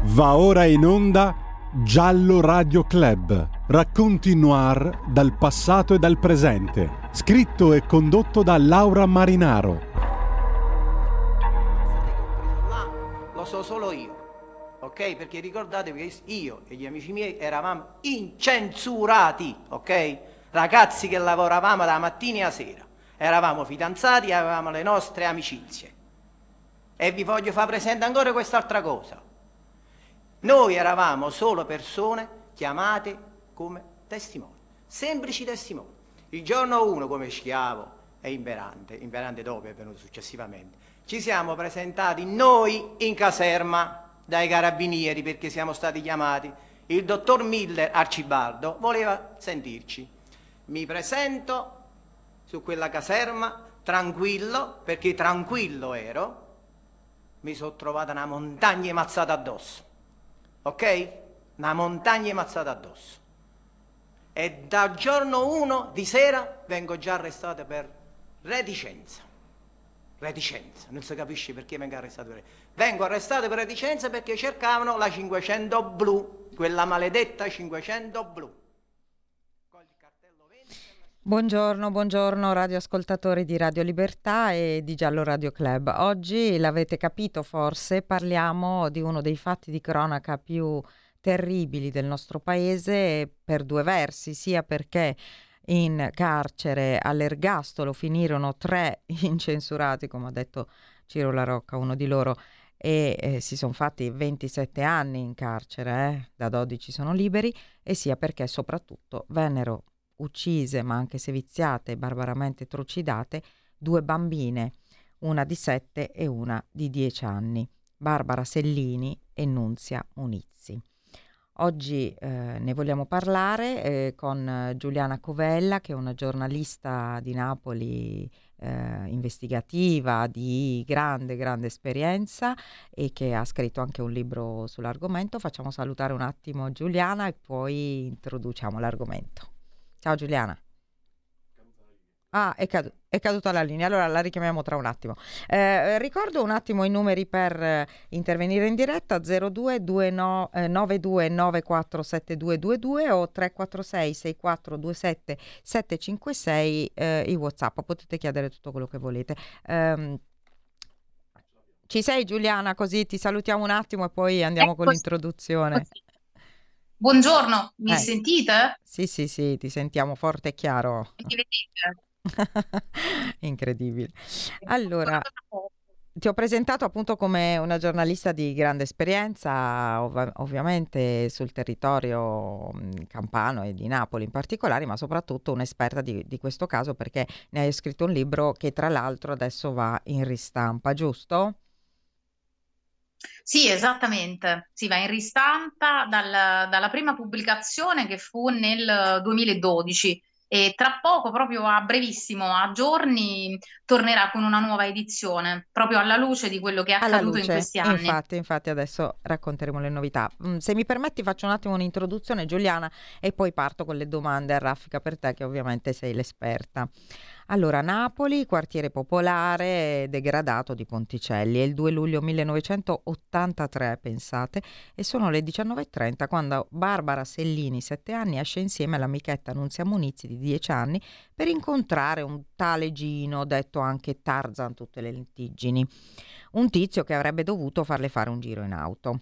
Va ora in onda Giallo Radio Club. Racconti noir dal passato e dal presente. Scritto e condotto da Laura Marinaro. Là lo so solo io. Ok? Perché ricordatevi che io e gli amici miei eravamo incensurati, ok? Ragazzi che lavoravamo da mattina a sera. Eravamo fidanzati e avevamo le nostre amicizie. E vi voglio far presente ancora quest'altra cosa. Noi eravamo solo persone chiamate come testimoni, semplici testimoni. Il giorno 1 come schiavo e imperante, imperante dopo è venuto successivamente, ci siamo presentati noi in caserma dai carabinieri perché siamo stati chiamati. Il dottor Miller Arcibaldo voleva sentirci. Mi presento su quella caserma tranquillo, perché tranquillo ero, mi sono trovata una montagna mazzata addosso ok? Una montagna mazzata addosso. E dal giorno 1 di sera vengo già arrestato per reticenza. Reticenza, non si capisce perché vengo arrestato per Vengo arrestato per reticenza perché cercavano la 500 blu, quella maledetta 500 blu. Buongiorno, buongiorno radioascoltatori di Radio Libertà e di Giallo Radio Club. Oggi l'avete capito forse, parliamo di uno dei fatti di cronaca più terribili del nostro paese per due versi, sia perché in carcere all'ergastolo finirono tre incensurati, come ha detto Ciro La Rocca, uno di loro, e eh, si sono fatti 27 anni in carcere, eh? da 12 sono liberi, e sia perché soprattutto vennero uccise ma anche seviziate e barbaramente trucidate due bambine, una di 7 e una di 10 anni, Barbara Sellini e Nunzia Munizzi. Oggi eh, ne vogliamo parlare eh, con Giuliana Covella, che è una giornalista di Napoli eh, investigativa di grande, grande esperienza e che ha scritto anche un libro sull'argomento. Facciamo salutare un attimo Giuliana e poi introduciamo l'argomento. Ciao Giuliana. Ah, è, cadu- è, caduta la linea, allora la richiamiamo tra un attimo. Eh, ricordo un attimo i numeri per eh, intervenire in diretta 0229 eh, 92947222 o 346 6427 756 eh, i Whatsapp, potete chiedere tutto quello che volete. Um, ci sei Giuliana, così ti salutiamo un attimo e poi andiamo ecco, con l'introduzione. Così. Buongiorno, mi Eh, sentite? sì, sì, sì, ti sentiamo forte e chiaro. Mi vedete? Incredibile. Allora, ti ho presentato appunto come una giornalista di grande esperienza, ov- ovviamente sul territorio mh, campano e di Napoli in particolare, ma soprattutto un'esperta di, di questo caso perché ne hai scritto un libro che tra l'altro adesso va in ristampa, giusto? Sì, esattamente. Si va in ristampa dal- dalla prima pubblicazione che fu nel 2012 e tra poco, proprio a brevissimo, a giorni, tornerà con una nuova edizione, proprio alla luce di quello che è accaduto in luce, questi anni. infatti, infatti adesso racconteremo le novità. Mm, Se mi permetti faccio un attimo un'introduzione, Giuliana, e poi parto con le domande a raffica per te che ovviamente sei l'esperta. Allora, Napoli, quartiere popolare degradato di Ponticelli, è il 2 luglio 1983, pensate, e sono le 19.30 quando Barbara Sellini, 7 anni, esce insieme all'amichetta Nunzia Munizzi di 10 anni per incontrare un tale Gino, detto anche Tarzan tutte le lentiggini, un tizio che avrebbe dovuto farle fare un giro in auto.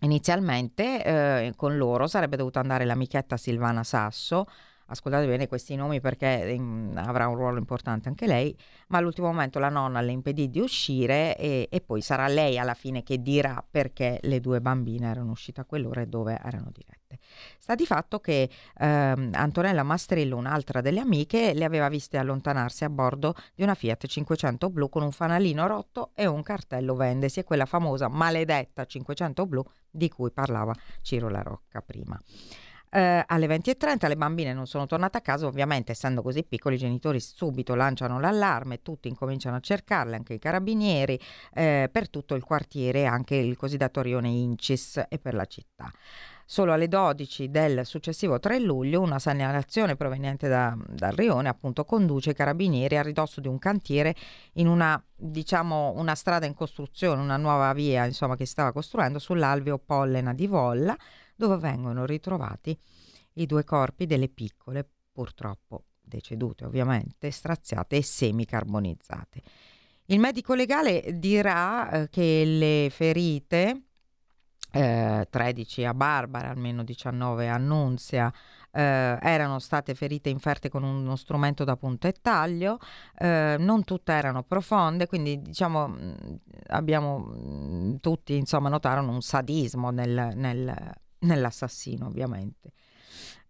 Inizialmente eh, con loro sarebbe dovuta andare l'amichetta Silvana Sasso, ascoltate bene questi nomi perché mm, avrà un ruolo importante anche lei, ma all'ultimo momento la nonna le impedì di uscire e, e poi sarà lei alla fine che dirà perché le due bambine erano uscite a quell'ora e dove erano dirette. Sta di fatto che ehm, Antonella Mastrillo, un'altra delle amiche, le aveva viste allontanarsi a bordo di una Fiat 500 blu con un fanalino rotto e un cartello vendesi, e quella famosa maledetta 500 blu di cui parlava Ciro La Rocca prima. Eh, alle 20.30 le bambine non sono tornate a casa, ovviamente essendo così piccoli i genitori subito lanciano l'allarme, tutti incominciano a cercarle, anche i carabinieri, eh, per tutto il quartiere, anche il cosiddetto rione Incis e per la città. Solo alle 12 del successivo 3 luglio una segnalazione proveniente da, dal Rione appunto conduce i carabinieri a ridosso di un cantiere in una, diciamo, una strada in costruzione, una nuova via insomma, che stava costruendo sull'alveo Pollena di Volla dove vengono ritrovati i due corpi delle piccole, purtroppo decedute ovviamente, straziate e semicarbonizzate. Il medico legale dirà eh, che le ferite eh, 13 a Barbara, almeno 19 a Nunzia, eh, erano state ferite inferte con uno strumento da punta e taglio, eh, non tutte erano profonde, quindi diciamo mm, abbiamo mm, tutti insomma notarono un sadismo nel, nel, nell'assassino ovviamente.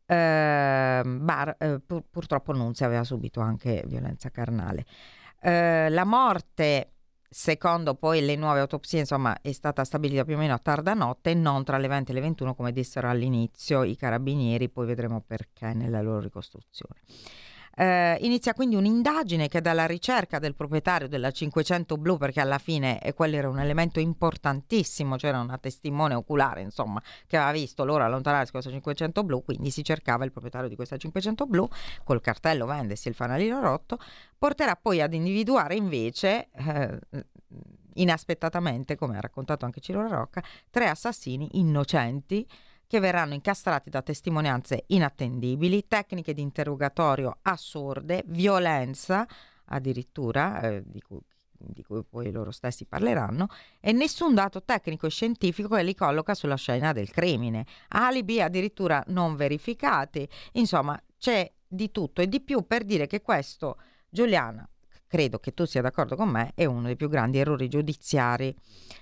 Eh, Bar, eh, pur, purtroppo Nunzia aveva subito anche violenza carnale. Eh, la morte Secondo poi le nuove autopsie, insomma, è stata stabilita più o meno a tarda notte non tra le 20 e le 21 come dissero all'inizio i carabinieri, poi vedremo perché nella loro ricostruzione. Eh, inizia quindi un'indagine che dalla ricerca del proprietario della 500 blu, perché alla fine eh, quello era un elemento importantissimo, c'era una testimone oculare, insomma, che aveva visto loro allontanarsi questa 500 blu, quindi si cercava il proprietario di questa 500 blu, col cartello vendesi il fanalino rotto, porterà poi ad individuare invece... Eh, inaspettatamente, come ha raccontato anche Ciro La Rocca, tre assassini innocenti che verranno incastrati da testimonianze inattendibili, tecniche di interrogatorio assurde, violenza addirittura, eh, di, cui, di cui poi loro stessi parleranno, e nessun dato tecnico e scientifico che li colloca sulla scena del crimine. Alibi addirittura non verificati, insomma c'è di tutto e di più per dire che questo Giuliana credo che tu sia d'accordo con me, è uno dei più grandi errori giudiziari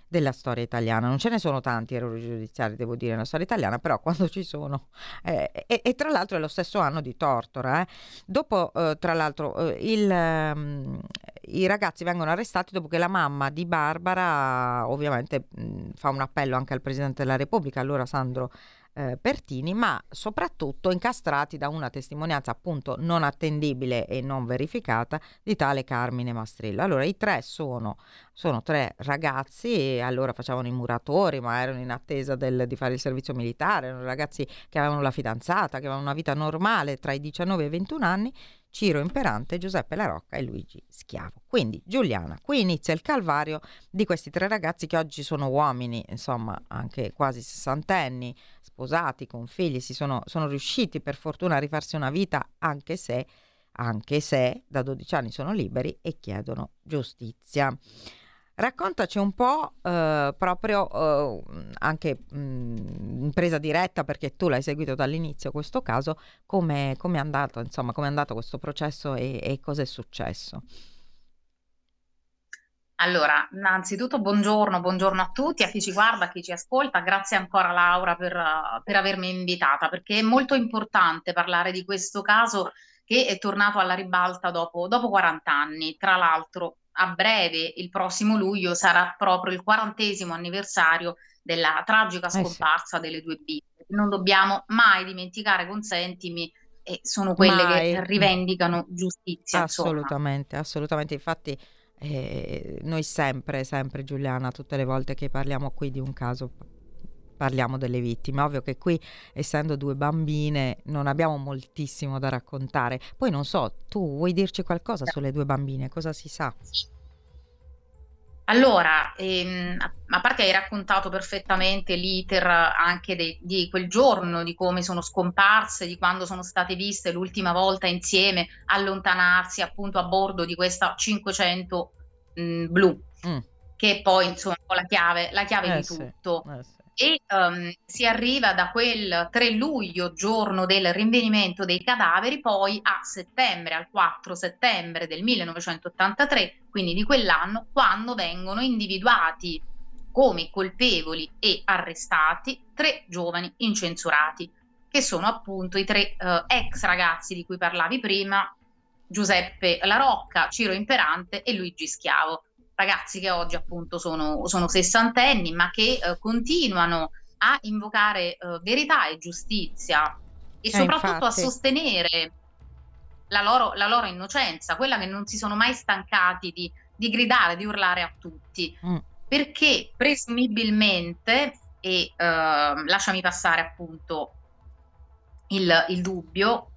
della storia italiana. Non ce ne sono tanti errori giudiziari, devo dire, nella storia italiana, però quando ci sono... Eh, e, e, tra l'altro è lo stesso anno di Tortora. Eh. Dopo, eh, tra l'altro, eh, il, um, i ragazzi vengono arrestati dopo che la mamma di Barbara ovviamente mh, fa un appello anche al Presidente della Repubblica, allora Sandro eh, Pertini, ma soprattutto incastrati da una testimonianza appunto non attendibile e non verificata di tale Carmine Mastrillo. Allora i tre sono, sono tre ragazzi, allora facevano i muratori, ma erano in attesa del, di fare il servizio militare, erano ragazzi che avevano la fidanzata, che avevano una vita normale tra i 19 e i 21 anni, Ciro Imperante, Giuseppe La Rocca e Luigi Schiavo. Quindi Giuliana, qui inizia il calvario di questi tre ragazzi che oggi sono uomini, insomma anche quasi sessantenni, sposati, con figli, sono, sono riusciti per fortuna a rifarsi una vita anche se, anche se da 12 anni sono liberi e chiedono giustizia. Raccontaci un po' eh, proprio eh, anche mh, in presa diretta, perché tu l'hai seguito dall'inizio questo caso, come è andato, insomma, come è andato questo processo e, e cosa è successo. Allora, innanzitutto buongiorno, buongiorno a tutti, a chi ci guarda, a chi ci ascolta. Grazie ancora Laura per, per avermi invitata, perché è molto importante parlare di questo caso che è tornato alla ribalta dopo, dopo 40 anni. Tra l'altro, a breve, il prossimo luglio, sarà proprio il quarantesimo anniversario della tragica scomparsa eh sì. delle due bimbe. Non dobbiamo mai dimenticare, consentimi, e sono quelle mai. che rivendicano giustizia. Assolutamente, insomma. assolutamente. Infatti, eh, noi sempre, sempre Giuliana, tutte le volte che parliamo qui di un caso parliamo delle vittime. Ovvio che qui, essendo due bambine, non abbiamo moltissimo da raccontare. Poi non so, tu vuoi dirci qualcosa sulle due bambine? Cosa si sa? Allora, ehm, a parte hai raccontato perfettamente l'iter anche de, di quel giorno, di come sono scomparse, di quando sono state viste l'ultima volta insieme, allontanarsi appunto a bordo di questa 500 mh, blu, mm. che poi insomma la chiave, la chiave eh di sì, tutto. Eh sì e um, si arriva da quel 3 luglio, giorno del rinvenimento dei cadaveri, poi a settembre, al 4 settembre del 1983, quindi di quell'anno, quando vengono individuati come colpevoli e arrestati tre giovani incensurati, che sono appunto i tre uh, ex ragazzi di cui parlavi prima, Giuseppe La Rocca, Ciro Imperante e Luigi Schiavo ragazzi che oggi appunto sono, sono sessantenni, ma che eh, continuano a invocare eh, verità e giustizia e soprattutto a sostenere la loro, la loro, innocenza, quella che non si sono mai stancati di, di gridare, di urlare a tutti. Mm. Perché presumibilmente, e uh, lasciami passare appunto il, il, dubbio,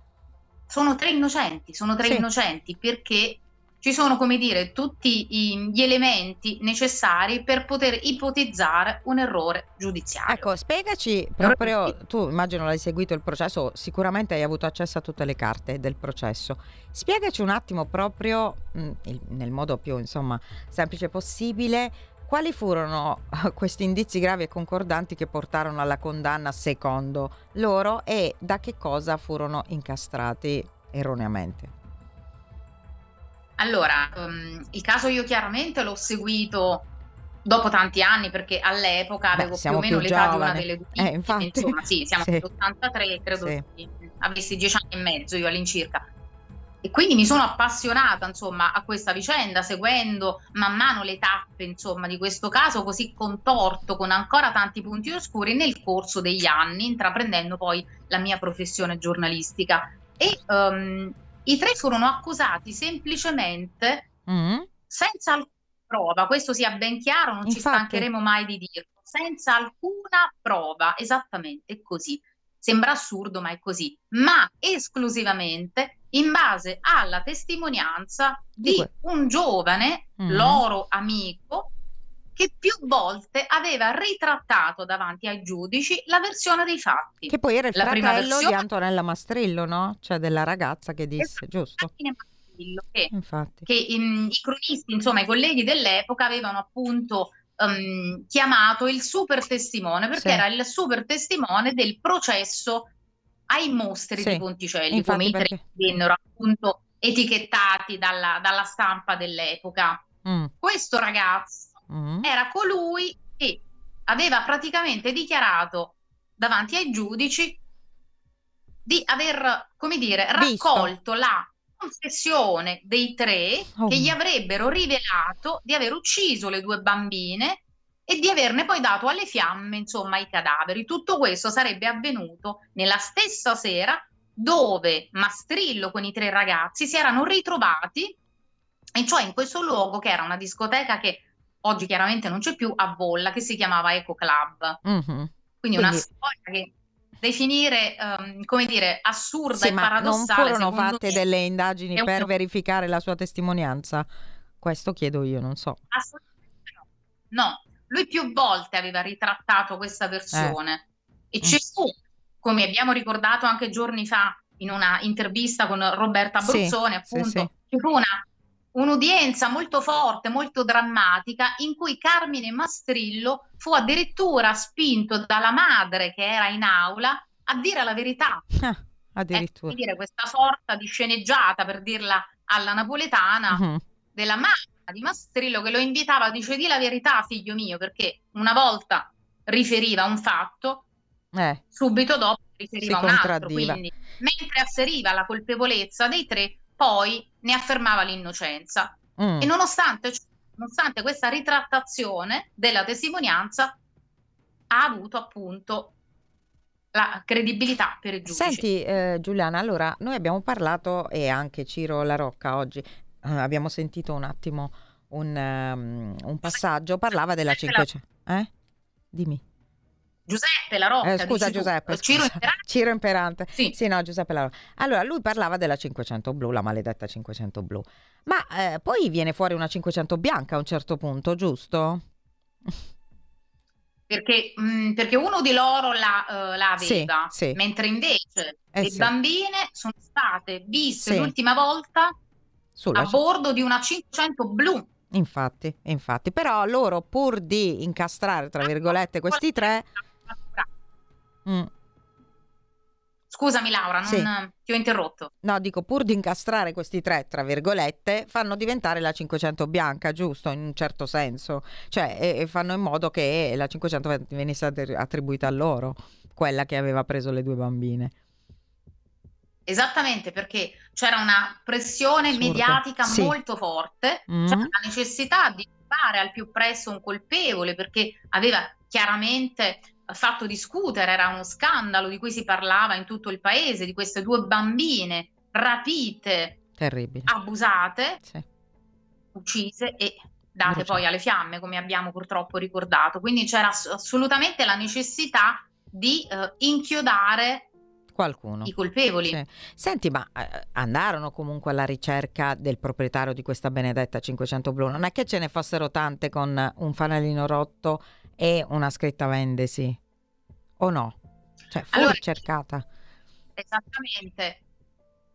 sono tre innocenti, sono tre sì. innocenti perché ci sono, come dire, tutti gli elementi necessari per poter ipotizzare un errore giudiziario. Ecco, spiegaci proprio, tu immagino l'hai seguito il processo, sicuramente hai avuto accesso a tutte le carte del processo. Spiegaci un attimo proprio, mm, nel modo più insomma semplice possibile, quali furono questi indizi gravi e concordanti che portarono alla condanna secondo loro e da che cosa furono incastrati erroneamente? Allora, um, il caso io chiaramente l'ho seguito dopo tanti anni perché all'epoca avevo Beh, più o meno più l'età giovane. di una delle due eh, infatti. insomma sì, siamo sì. nell'83, credo sì. avessi dieci anni e mezzo io all'incirca. E quindi mi sono appassionata insomma a questa vicenda, seguendo man mano le tappe insomma di questo caso così contorto, con ancora tanti punti oscuri nel corso degli anni, intraprendendo poi la mia professione giornalistica. E um, i tre furono accusati semplicemente mm. senza alcuna prova, questo sia ben chiaro, non Infatti. ci stancheremo mai di dirlo, senza alcuna prova, esattamente così. Sembra assurdo, ma è così, ma esclusivamente in base alla testimonianza di un giovane, mm. loro amico, che più volte aveva ritrattato davanti ai giudici la versione dei fatti. Che poi era il la fratello versione... di Antonella Mastrillo, no? Cioè della ragazza che disse, esatto, giusto? Che, che in, i cronisti, insomma i colleghi dell'epoca avevano appunto um, chiamato il super testimone perché sì. era il super testimone del processo ai mostri sì. di Ponticelli, come i tre vennero appunto etichettati dalla, dalla stampa dell'epoca. Mm. Questo ragazzo mm. era colui che aveva praticamente dichiarato davanti ai giudici di aver, come dire, raccolto Visto. la confessione dei tre oh. che gli avrebbero rivelato di aver ucciso le due bambine e di averne poi dato alle fiamme, insomma, i cadaveri. Tutto questo sarebbe avvenuto nella stessa sera dove Mastrillo con i tre ragazzi si erano ritrovati, e cioè in questo luogo che era una discoteca che oggi chiaramente non c'è più, a Bolla, che si chiamava Eco Club. Mm-hmm. Quindi, Quindi, una storia che definire, um, come dire, assurda sì, e paradossale. Non furono fatte delle indagini per un... verificare la sua testimonianza? Questo chiedo io, non so. Assolutamente no. No, lui più volte aveva ritrattato questa versione eh. e ci fu, come abbiamo ricordato anche giorni fa in una intervista con Roberta Abruzzone, sì, appunto, sì, sì. ci fu una un'udienza molto forte, molto drammatica, in cui Carmine Mastrillo fu addirittura spinto dalla madre che era in aula a dire la verità. Ah, addirittura. Eh, dire questa sorta di sceneggiata, per dirla alla napoletana, uh-huh. della mamma di Mastrillo che lo invitava, dice di la verità figlio mio, perché una volta riferiva un fatto, eh. subito dopo riferiva un altro. Quindi, mentre asseriva la colpevolezza dei tre, poi ne affermava l'innocenza. Mm. E nonostante, nonostante questa ritrattazione della testimonianza, ha avuto appunto la credibilità per i giudici. Senti eh, Giuliana, allora noi abbiamo parlato e anche Ciro La Rocca oggi eh, abbiamo sentito un attimo un, um, un passaggio, parlava della 500. Eh? Dimmi. Giuseppe La Rocca. Eh, scusa Giuseppe, tu, Ciro Imperante. Ciro Imperante. Sì. sì, no, Giuseppe La Rocca. Allora, lui parlava della 500 blu, la maledetta 500 blu. Ma eh, poi viene fuori una 500 bianca a un certo punto, giusto? Perché, mh, mm, perché uno di loro la, uh, la aveva, sì, sì. mentre invece eh, le bambine sono state viste l'ultima volta Sulla a c- bordo di una 500 blu. Infatti, infatti, però loro pur di incastrare, tra virgolette, questi tre Mm. Scusami Laura, non sì. ti ho interrotto. No, dico pur di incastrare questi tre, tra virgolette, fanno diventare la 500 bianca, giusto? In un certo senso. Cioè, e, e fanno in modo che la 500 venisse attribuita a loro, quella che aveva preso le due bambine. Esattamente, perché c'era una pressione Assurdo. mediatica sì. molto forte, mm. c'era la necessità di trovare al più presto un colpevole, perché aveva chiaramente fatto discutere, era uno scandalo di cui si parlava in tutto il paese, di queste due bambine rapite, Terribile. abusate, Sì. uccise e date Bruciate. poi alle fiamme, come abbiamo purtroppo ricordato. Quindi c'era ass- assolutamente la necessità di eh, inchiodare Qualcuno. i colpevoli. Sì. Senti, ma eh, andarono comunque alla ricerca del proprietario di questa benedetta 500 blu. Non è che ce ne fossero tante con un fanalino rotto e una scritta vendesi, o no? Cioè, fu Allora- ricercata. Esattamente.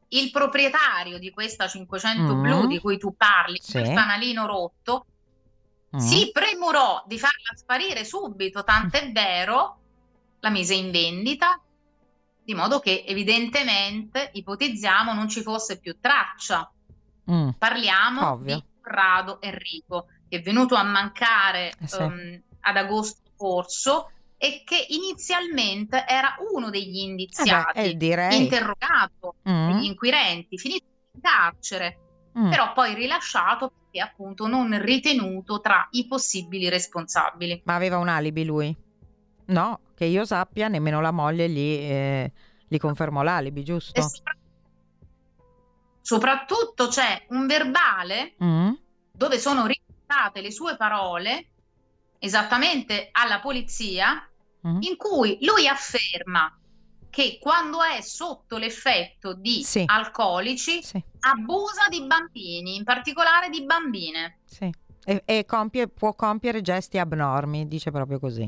Il proprietario di questa 500 Mm. blu di cui tu parli, Sì. il fanalino rotto, Mm. si premurò di farla sparire subito, tant'è vero, la mise in vendita, di modo che evidentemente, ipotizziamo, non ci fosse più traccia. Mm. Parliamo Ovvio. di Corrado Enrico, che è venuto a mancare Eh sì. ehm, ad agosto scorso e che inizialmente era uno degli indiziati, eh, direi. interrogato Mm. dagli inquirenti, finito in carcere, Mm. però poi rilasciato perché appunto non ritenuto tra i possibili responsabili. Ma aveva un alibi lui? No, che io sappia, nemmeno la moglie gli, eh, gli confermò l'alibi, giusto? E sopra- soprattutto c'è un verbale Mm. dove sono riportate le sue parole esattamente alla polizia Mm. in cui lui afferma che quando è sotto l'effetto di Sì. alcolici Sì, abusa di bambini, in particolare di bambine. sì. E, e compie- può compiere gesti abnormi, dice proprio così.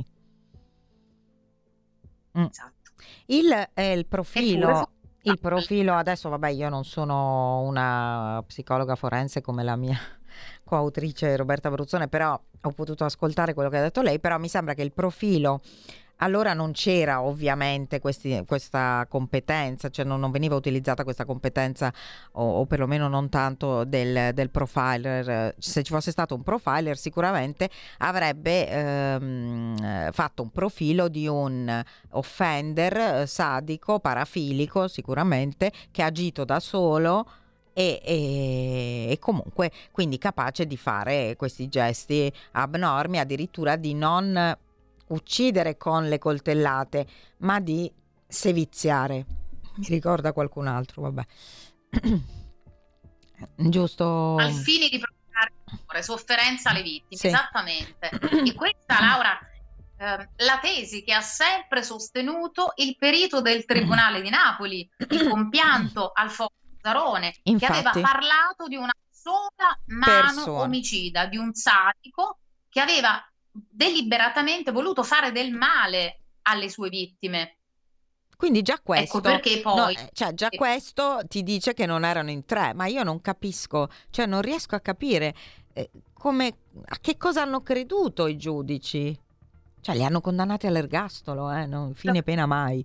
Mm. Esatto. Il, eh, il profilo, il profilo, adesso vabbè io non sono una psicologa forense come la mia coautrice Roberta Bruzzone, però ho potuto ascoltare quello che ha detto lei, però mi sembra che il profilo, allora non c'era ovviamente questi- questa competenza, cioè non, non veniva utilizzata questa competenza o, o perlomeno non tanto del, del profiler. Se ci fosse stato un profiler sicuramente avrebbe ehm, eh, fatto un profilo di un offender eh, sadico, parafilico sicuramente, che ha agito da solo e, e- e comunque quindi capace di fare questi gesti abnormi, addirittura di non uccidere con le coltellate, ma di seviziare. Mi ricorda qualcun altro, vabbè. Giusto? al fine di provocare dolore, sofferenza alle vittime. Sì. Esattamente. E questa, Laura, ehm, la tesi che ha sempre sostenuto il perito del Tribunale di Napoli, il compianto Alfonso Zarone, Infatti. che aveva parlato di una sola mano Persona. omicida, di un sadico che aveva deliberatamente voluto fare del male alle sue vittime. Quindi già questo, Ecco perché no, poi eh, cioè già questo ti dice che non erano in tre, ma io non capisco, cioè non riesco a capire eh, come, a che cosa hanno creduto i giudici. Cioè li hanno condannati all'ergastolo, eh, non fine pena mai.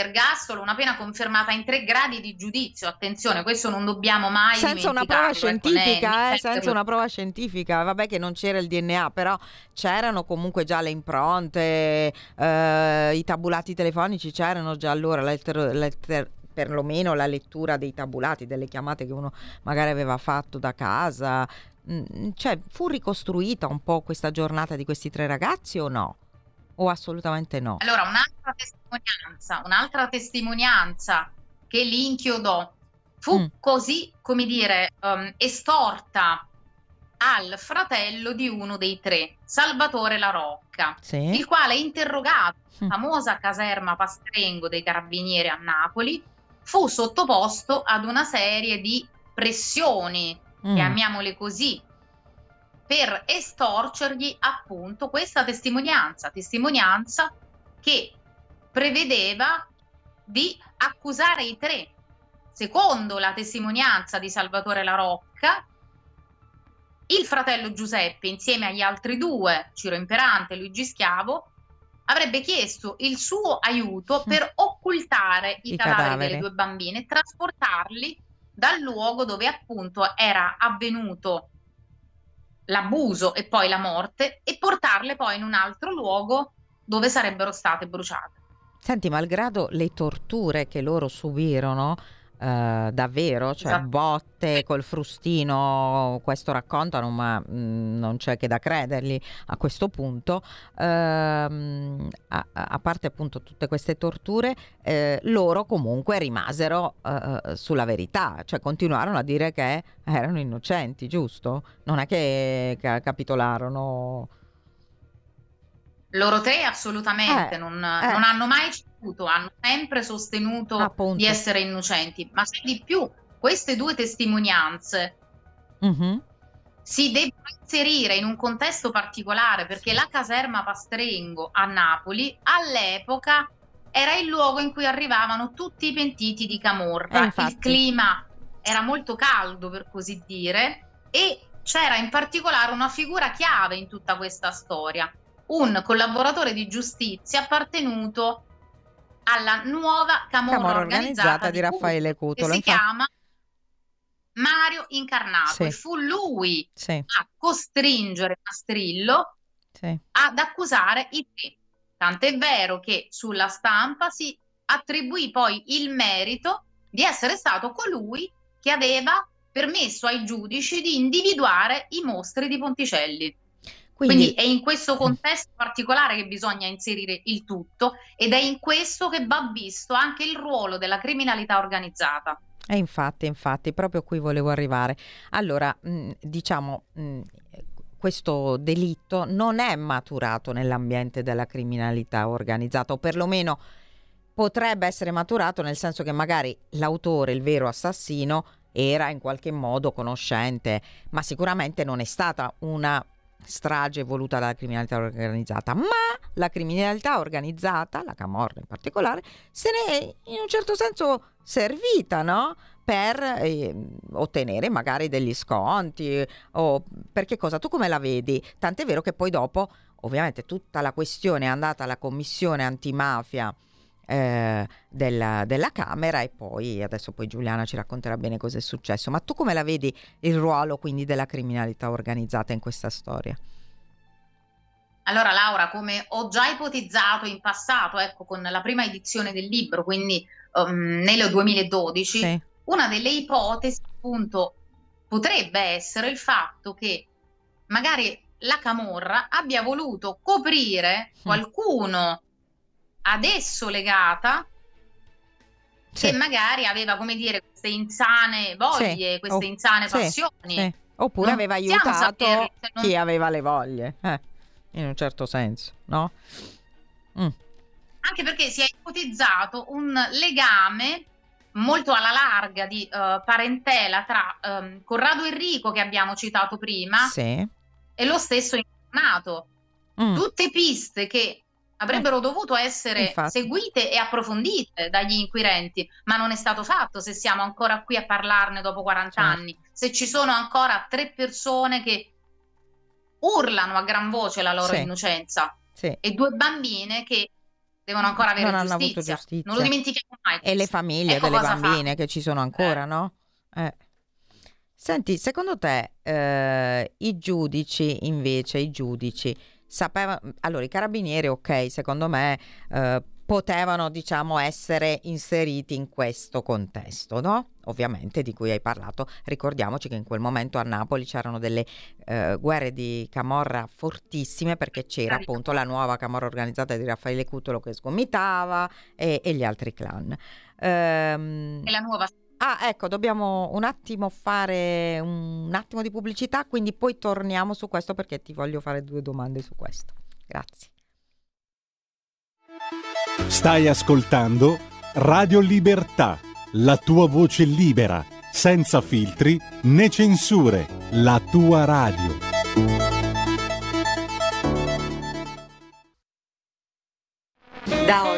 Ergastolo, una pena confermata in tre gradi di giudizio. Attenzione, questo non dobbiamo mai Senza una prova ecco, scientifica, eh, senza metterlo- una prova scientifica. Vabbè che non c'era il DNA, però c'erano comunque già le impronte, eh, i tabulati telefonici c'erano già allora, letter- letter- perlomeno la lettura dei tabulati, delle chiamate che uno magari aveva fatto da casa. Mm, Cioè, fu ricostruita un po' questa giornata di questi tre ragazzi o no? O assolutamente no? Allora, un'altra testimonianza, un'altra testimonianza che li inchiodò fu Mm. così, come dire, ehm, estorta al fratello di uno dei tre, Salvatore La Rocca, Sì? il quale interrogato Mm. famosa caserma Pastrengo dei Carabinieri a Napoli, fu sottoposto ad una serie di pressioni, Mm. chiamiamole così, per estorcergli appunto questa testimonianza, testimonianza che prevedeva di accusare i tre. Secondo la testimonianza di Salvatore La Rocca, il fratello Giuseppe, insieme agli altri due, Ciro Imperante e Luigi Schiavo, avrebbe chiesto il suo aiuto per occultare i, I cadaveri, cadaveri. delle due bambine e trasportarli dal luogo dove appunto era avvenuto l'abuso e poi la morte e portarle poi in un altro luogo dove sarebbero state bruciate. Senti, malgrado le torture che loro subirono, Uh, davvero, cioè esatto. botte col frustino, questo raccontano, ma mh, mm, non c'è che da credergli a questo punto. Uh, a, a, parte appunto tutte queste torture, eh, loro comunque rimasero uh, sulla verità, cioè continuarono a dire che erano innocenti, giusto? Non è che capitolarono. Loro tre assolutamente eh, non, eh. non, hanno mai ceduto, hanno sempre sostenuto Appunto. di essere innocenti, ma se di più queste due testimonianze mm-hmm. si devono inserire in un contesto particolare perché la caserma Pastrengo a Napoli all'epoca era il luogo in cui arrivavano tutti i pentiti di Camorra, eh, il clima era molto caldo per così dire e c'era in particolare una figura chiave in tutta questa storia un collaboratore di giustizia appartenuto alla nuova Camorra, Camorra organizzata, organizzata, di Raffaele Cutolo. Che si infatti... chiama Mario Incarnato sì. e fu lui sì. a costringere Mastrillo sì. ad accusare i tre. Tant'è vero che sulla stampa si attribuì poi il merito di essere stato colui che aveva permesso ai giudici di individuare i mostri di Ponticelli. Quindi, Quindi, è in questo contesto particolare che bisogna inserire il tutto ed è in questo che va visto anche il ruolo della criminalità organizzata. E infatti, infatti, proprio qui volevo arrivare. Allora, mh, diciamo, mh, questo delitto non è maturato nell'ambiente della criminalità organizzata, o perlomeno potrebbe essere maturato nel senso che magari l'autore, il vero assassino, era in qualche modo conoscente, ma sicuramente non è stata una strage voluta dalla criminalità organizzata, ma la criminalità organizzata, la Camorra in particolare, se ne è in un certo senso servita, no? Per eh, ottenere magari degli sconti o perché cosa? Tu come la vedi? Tant'è vero che poi dopo, ovviamente, tutta la questione è andata alla commissione antimafia eh, della, della, Camera e poi adesso poi Giuliana ci racconterà bene cosa è successo. Ma tu come la vedi il ruolo quindi della criminalità organizzata in questa storia? Allora Laura, come ho già ipotizzato in passato, ecco, con la prima edizione del libro, quindi um, nel 2012, sì. una delle ipotesi appunto potrebbe essere il fatto che magari la Camorra abbia voluto coprire mm. Adesso legata sì. che magari aveva, come dire, queste insane voglie, sì. queste oh, insane passioni. Sì. Oppure non aveva aiutato sapere, non... chi aveva le voglie, eh, in un certo senso, no? Mm. Anche perché si è ipotizzato un legame molto alla larga di uh, parentela tra um, Corrado Enrico, che abbiamo citato prima, e lo stesso incarnato. Mm. Tutte piste che avrebbero eh, dovuto essere Infatti. seguite e approfondite dagli inquirenti, ma non è stato fatto se siamo ancora qui a parlarne dopo 40 certo. anni, se ci sono ancora tre persone che urlano a gran voce la loro sì. innocenza sì. e due bambine che devono ancora avere non giustizia. giustizia. Non lo dimentichiamo mai. E le famiglie ecco delle bambine fa. che ci sono ancora, eh. no? Eh. Senti, secondo te eh, i giudici invece, i giudici sapeva, allora i carabinieri, ok, secondo me eh, potevano, diciamo, essere inseriti in questo contesto, no? Ovviamente di cui hai parlato. Ricordiamoci che in quel momento a Napoli c'erano delle eh, guerre di camorra fortissime perché c'era appunto la nuova camorra organizzata di Raffaele Cutolo che sgomitava e, e gli altri clan. Ehm, e la nuova Ah, ecco, dobbiamo un attimo fare un attimo di pubblicità, quindi poi torniamo su questo perché ti voglio fare due domande su questo. Grazie. Stai ascoltando Radio Libertà, la tua voce libera, senza filtri né censure, la tua radio.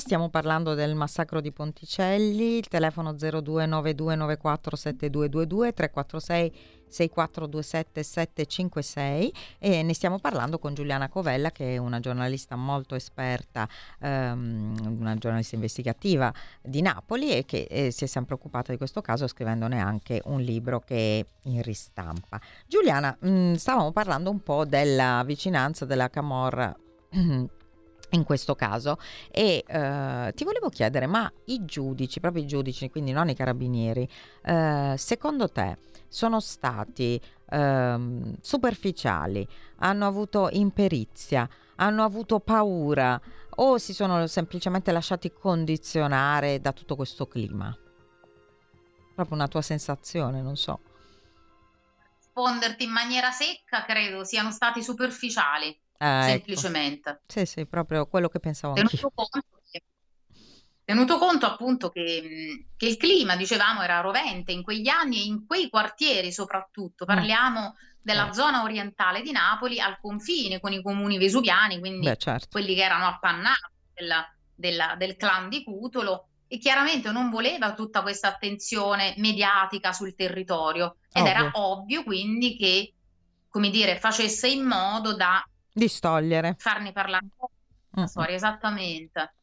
stiamo parlando del massacro di Ponticelli, il telefono 0292947222 346 6427 756 e ne stiamo parlando con Giuliana Covella che è una giornalista molto esperta, ehm, una giornalista investigativa di Napoli e che eh, si è sempre occupata di questo caso scrivendone anche un libro che è in ristampa. Giuliana, mh, stavamo parlando un po' della vicinanza della Camorra in questo caso. E eh, ti volevo chiedere ma i giudici proprio i giudici quindi non i carabinieri eh, secondo te sono stati ehm, superficiali? Hanno avuto imperizia? Hanno avuto paura? O si sono semplicemente lasciati condizionare da tutto questo clima? Proprio una tua sensazione non so. Risponderti in maniera secca, credo siano stati superficiali, Ah, ecco. semplicemente. sì sì proprio quello che pensavo Tenuto conto, che- tenuto conto appunto che, che il clima, dicevamo, era rovente in quegli anni e in quei quartieri soprattutto. Parliamo della Eh. zona orientale di Napoli al confine con i comuni vesuviani, quindi beh certo quelli che erano appannati della- della- del clan di Cutolo e chiaramente non voleva tutta questa attenzione mediatica sul territorio ed era Ovvio. ovvio quindi che, come dire, facesse in modo da distogliere farne parlare un po' la storia, esattamente.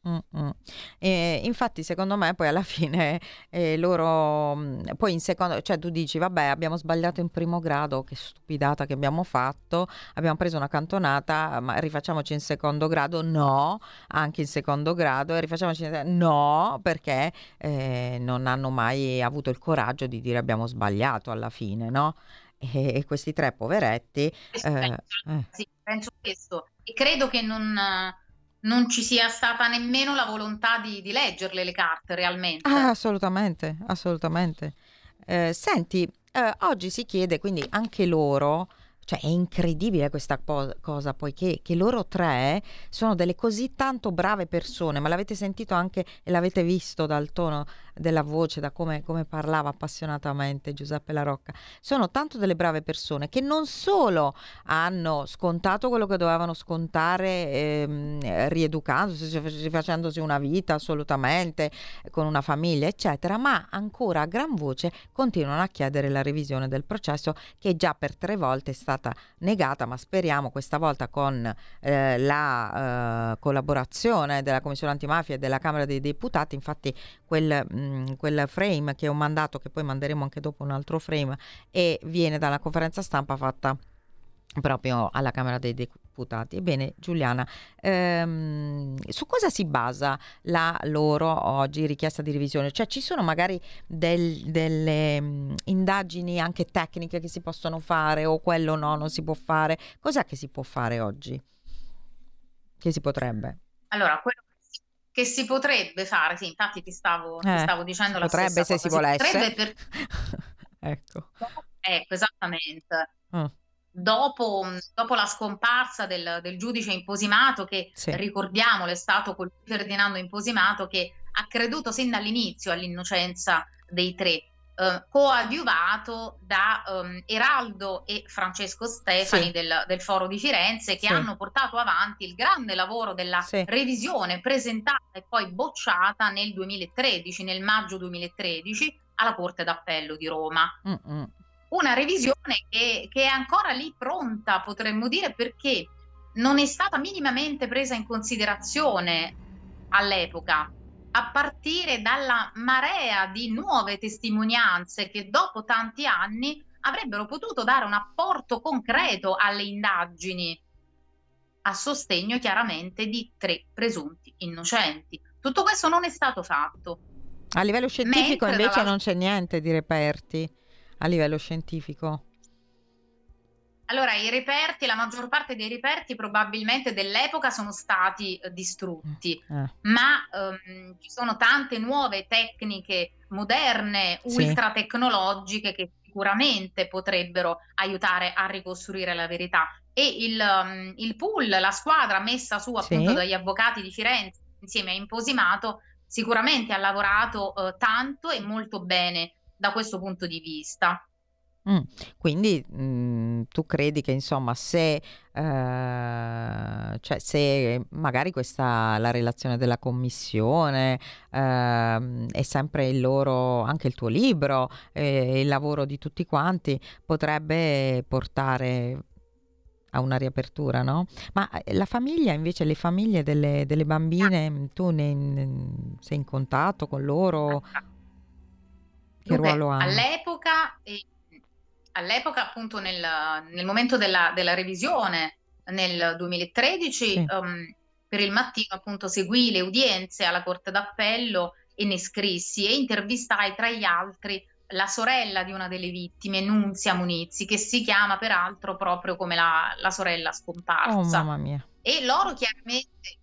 E infatti, secondo me, poi alla fine eh, loro, mm, poi in secondo, cioè tu dici, vabbè, abbiamo sbagliato in primo grado, che stupidata che abbiamo fatto, abbiamo preso una cantonata, ma rifacciamoci in secondo grado? No, anche in secondo grado, e rifacciamoci in no, perché eh, non hanno mai avuto il coraggio di dire abbiamo sbagliato alla fine, no? E, e questi tre poveretti, eh, penso, eh, sì, penso questo. E credo che non, non ci sia stata nemmeno la volontà di, di leggerle le carte realmente. Ah, assolutamente, assolutamente. Eh, senti, eh, oggi si chiede quindi anche loro, cioè è incredibile questa po- cosa, poiché che loro tre sono delle così tanto brave persone, ma l'avete sentito anche e l'avete visto dal tono della voce, da come, come parlava appassionatamente Giuseppe La Rocca, sono tanto delle brave persone che non solo hanno scontato quello che dovevano scontare ehm, rieducandosi, rifacendosi una vita assolutamente, con una famiglia, eccetera, ma ancora a gran voce continuano a chiedere la revisione del processo che già per tre volte è stata negata, ma speriamo questa volta con eh, la eh, collaborazione della Commissione antimafia e della Camera dei Deputati, infatti quel, mh, quel frame che ho mandato, che poi manderemo anche dopo un altro frame, e viene dalla conferenza stampa fatta proprio alla Camera dei Deputati. Ebbene, Giuliana, ehm, su cosa si basa la loro oggi richiesta di revisione? Cioè ci sono magari del- delle mh, indagini anche tecniche che si possono fare o quello no, non si può fare? Cos'è che si può fare oggi? Che si potrebbe? Allora, quello che si- potrebbe fare, sì, infatti ti stavo, ti Eh, stavo dicendo la potrebbe stessa se si cosa. volesse. potrebbe per- ecco. Ecco, esattamente. Mm. Dopo, dopo la scomparsa del, del giudice Imposimato, che Sì. ricordiamolo è stato col Ferdinando Imposimato che ha creduto sin dall'inizio all'innocenza dei tre, eh, coadiuvato da ehm, Eraldo e Francesco Stefani Sì. del, del Foro di Firenze, che Sì. hanno portato avanti il grande lavoro della revisione presentata e poi bocciata nel 2013, nel maggio 2013, alla Corte d'Appello di Roma Mm, mm. Una revisione che, che è ancora lì pronta, potremmo dire, perché non è stata minimamente presa in considerazione all'epoca, a partire dalla marea di nuove testimonianze che dopo tanti anni avrebbero potuto dare un apporto concreto alle indagini, a sostegno chiaramente di tre presunti innocenti. Tutto questo non è stato fatto. A livello scientifico Mentre invece dalla- non c'è niente di reperti a livello scientifico. Allora, i reperti, la maggior parte dei reperti probabilmente dell'epoca sono stati eh, distrutti, Eh, ma ehm, ci sono tante nuove tecniche moderne, Sì. ultra tecnologiche che sicuramente potrebbero aiutare a ricostruire la verità. E il, ehm, il pool, la squadra messa su appunto Sì. dagli avvocati di Firenze insieme a Imposimato, sicuramente ha lavorato eh, tanto e molto bene da questo punto di vista. Mm, quindi mm, tu credi che insomma se, eh, cioè, se magari questa la relazione della commissione eh, è sempre il loro anche il tuo libro eh, il lavoro di tutti quanti potrebbe portare a una riapertura, no? Ma eh, la famiglia invece, le famiglie delle, delle bambine, tu ne, ne, sei in contatto con loro? Che Dunque, ruolo hanno? all'epoca, eh, all'epoca appunto nel, nel momento della, della revisione nel 2013, Sì. ehm, per il mattino appunto seguì le udienze alla Corte d'Appello e ne scrissi e intervistai tra gli altri la sorella di una delle vittime, Nunzia Munizzi, che si chiama peraltro proprio come la, la sorella Oh scomparsa. mamma mia. E loro chiaramente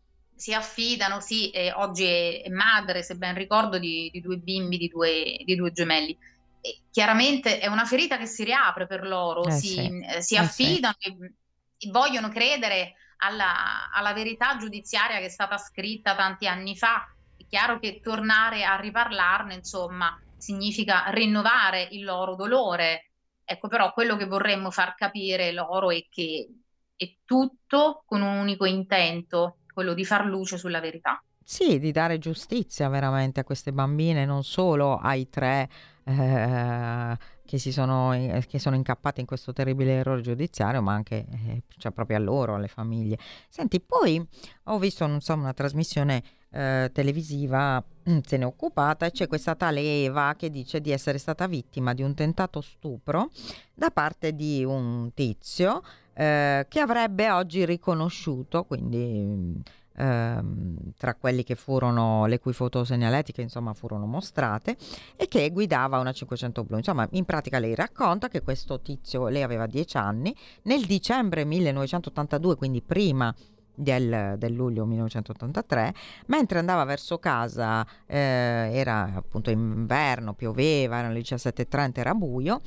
si affidano, sì, eh, oggi è, è madre, se ben ricordo, di, di due bimbi, di due, di due gemelli. E chiaramente è una ferita che si riapre per loro, Eh si, sì, eh, si eh sì. affidano e, e vogliono credere alla, alla verità giudiziaria che è stata scritta tanti anni fa. È chiaro che tornare a riparlarne, insomma, significa rinnovare il loro dolore. Ecco, però quello che vorremmo far capire loro è che è tutto con un unico intento, quello di far luce sulla verità. Sì, di dare giustizia veramente a queste bambine, non solo ai tre eh, che, sono, eh, che sono incappati in questo terribile errore giudiziario, ma anche eh, cioè proprio a loro, alle famiglie. Senti, poi ho visto so, una trasmissione eh, televisiva, mm, se ne è occupata, e c'è questa tale Eva che dice di essere stata vittima di un tentato stupro da parte di un tizio eh, che avrebbe oggi riconosciuto, quindi ehm, tra quelli che furono le cui fotosegnaletiche insomma furono mostrate e che guidava una 500 blu. Insomma in pratica lei racconta che questo tizio lei aveva 10 anni nel dicembre 1982 quindi prima del, del luglio 1983 mentre andava verso casa eh, era appunto inverno pioveva erano le 17.30 era buio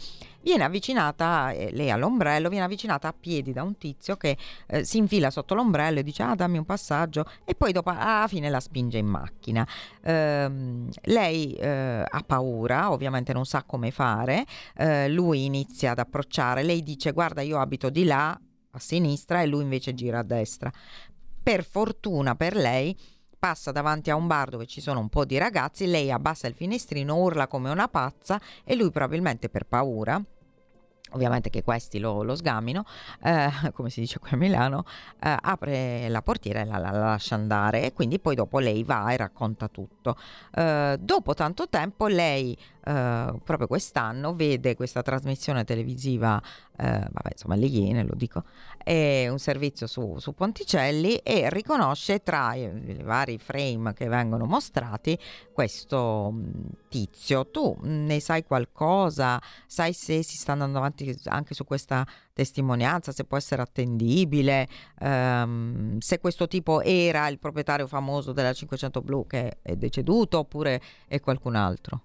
viene avvicinata eh, lei all'ombrello viene avvicinata a piedi da un tizio che eh, si infila sotto l'ombrello e dice ah dammi un passaggio. E poi dopo alla fine la spinge in macchina. Ehm, lei eh, ha paura ovviamente non sa come fare eh, lui inizia ad approcciare lei dice guarda io abito di là a sinistra e lui invece gira a destra per fortuna per lei passa davanti a un bar dove ci sono un po' di ragazzi, lei abbassa il finestrino, urla come una pazza e lui probabilmente per paura ovviamente che questi lo, lo sgamino, eh, come si dice qui a Milano, eh, apre la portiera e la, la- la lascia andare e quindi poi dopo lei va e racconta tutto. Eh, dopo tanto tempo lei, eh, proprio quest'anno, vede questa trasmissione televisiva, eh, vabbè insomma le Iene lo dico, è un servizio su, su Ponticelli e riconosce tra i, i vari frame che vengono mostrati questo mh, tizio. Tu ne sai qualcosa? Sai se si sta andando avanti anche su questa testimonianza, se può essere attendibile, ehm, se questo tipo era il proprietario famoso della 500 blu che è deceduto oppure è qualcun altro?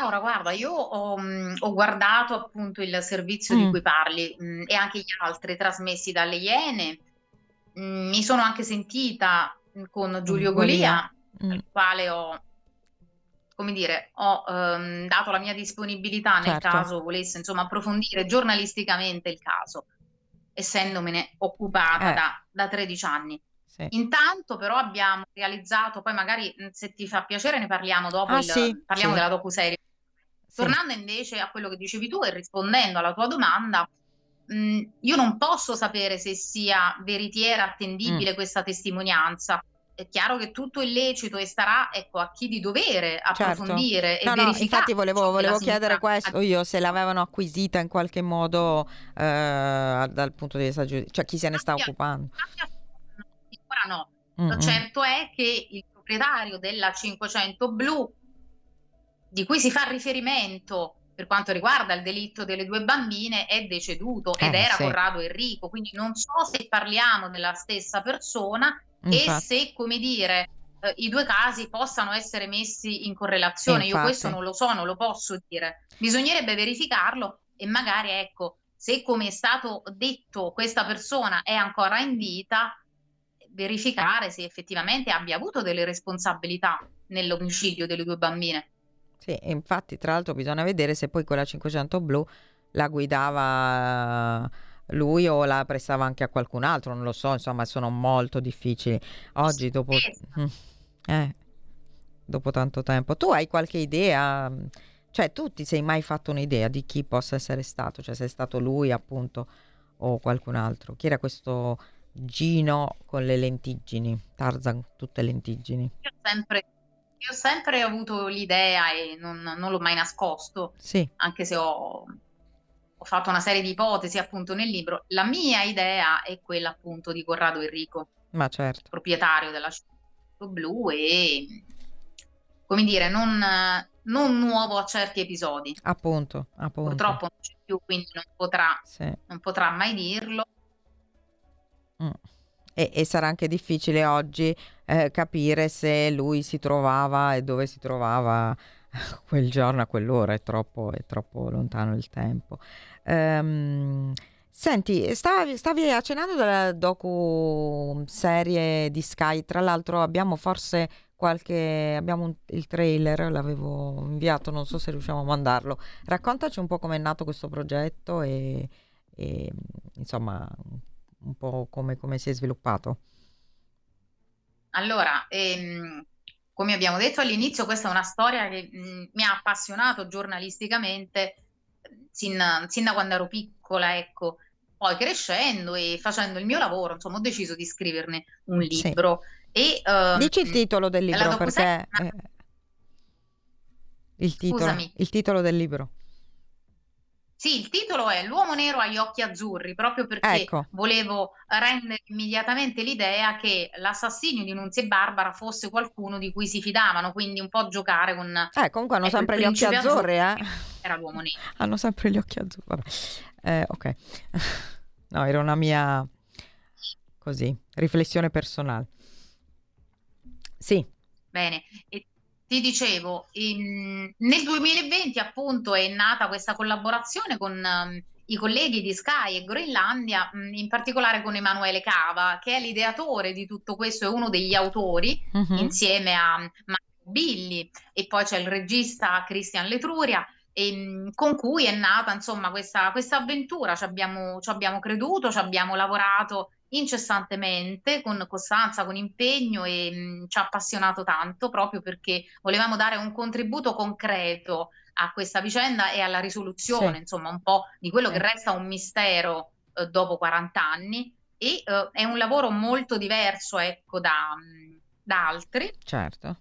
Laura, guarda, io ho, mh, ho guardato appunto il servizio di Mm. cui parli mh, e anche gli altri trasmessi dalle Iene. Mh, mi sono anche sentita con Giulio Golia. Mm, al quale ho, come dire, ho ehm, dato la mia disponibilità nel certo. caso volesse, insomma, approfondire giornalisticamente il caso, essendomene occupata Eh. da, da 13 anni. Sì. Intanto però abbiamo realizzato, poi magari se ti fa piacere ne parliamo dopo, Ah, il- sì, parliamo sì. della docuserie. Tornando invece a quello che dicevi tu e rispondendo alla tua domanda, mh, io non posso sapere se sia veritiera, Mm. attendibile questa testimonianza. È chiaro che tutto è illecito e starà, ecco, a chi di dovere Certo. approfondire e No, no, verificare infatti volevo, volevo chiedere questo io, se l'avevano acquisita in qualche modo eh, dal punto di vista giudiziario, cioè chi se ne sta Abbia- occupando. Ancora no. Mm, mm. Certo è che il proprietario della 500 blu, di cui si fa riferimento per quanto riguarda il delitto delle due bambine, è deceduto ed Eh, era sì. Corrado Enrico. Quindi non so se parliamo della stessa persona e Infatti. se, come dire, eh, i due casi possano essere messi in correlazione. Io Infatti. questo non lo so, non lo posso dire. Bisognerebbe verificarlo e magari, ecco, se come è stato detto questa persona è ancora in vita, verificare se effettivamente abbia avuto delle responsabilità nell'omicidio delle due bambine. Sì, infatti tra l'altro bisogna vedere se poi quella 500 blu la guidava lui o la prestava anche a qualcun altro, non lo so, insomma sono molto difficili. Oggi dopo... Eh, dopo tanto tempo. Tu hai qualche idea? Cioè tu ti sei mai fatto un'idea di chi possa essere stato? Cioè se è stato lui appunto o qualcun altro? Chi era questo Gino con le lentiggini? Tarzan, tutte lentiggini. Io sempre io ho sempre avuto l'idea e non, non l'ho mai nascosto, sì. anche se ho, ho, fatto una serie di ipotesi appunto nel libro. La mia idea è quella appunto di Corrado Enrico, certo. proprietario della città blu e come dire, non, non, nuovo a certi episodi. Appunto, appunto. Purtroppo non c'è più, quindi non potrà, sì. non potrà mai dirlo. Mm. E, e, sarà anche difficile oggi eh, capire se lui si trovava e dove si trovava quel giorno a quell'ora, è troppo, è troppo lontano il tempo. Um, senti, stavi, stavi, accennando della docu-serie di Sky, tra l'altro abbiamo forse qualche... abbiamo un, il trailer, l'avevo inviato, non so se riusciamo a mandarlo. Raccontaci un po' come è nato questo progetto e, e insomma un po' come, come si è sviluppato? Allora, ehm, come abbiamo detto all'inizio, questa è una storia che mh, mm, mi ha appassionato giornalisticamente sin, sin, da quando ero piccola, ecco. Poi crescendo e facendo il mio lavoro, insomma, ho deciso di scriverne un libro. Sì. E, uh, Dici il titolo del libro perché... Eh, il, titolo, il titolo del libro. Sì, il titolo è L'uomo nero agli occhi azzurri, proprio perché ecco. volevo rendere immediatamente l'idea che l'assassinio di Nunzia e Barbara fosse qualcuno di cui si fidavano, quindi un po' giocare con... Eh, comunque hanno ecco, sempre gli occhi azzurri, eh? Era l'uomo nero. hanno sempre gli occhi azzurri, vabbè. Eh, ok. no, era una mia, così, riflessione personale. Sì. Bene, e ti dicevo, in, nel 2020 appunto è nata questa collaborazione con um, i colleghi di Sky e Groenlandia, um, in particolare con Emanuele Cava, che è l'ideatore di tutto questo, è uno degli autori, uh-huh. insieme a Mario Billi, e poi c'è il regista Christian Letruria, e, um, con cui è nata insomma questa, questa avventura, ci abbiamo, ci abbiamo creduto, ci abbiamo lavorato incessantemente, con costanza, con impegno e mh, ci ha appassionato tanto proprio perché volevamo dare un contributo concreto a questa vicenda e alla risoluzione, sì. insomma, un po' di quello sì. che resta un mistero eh, dopo 40 anni e eh, è un lavoro molto diverso, ecco, da, da altri. Certo.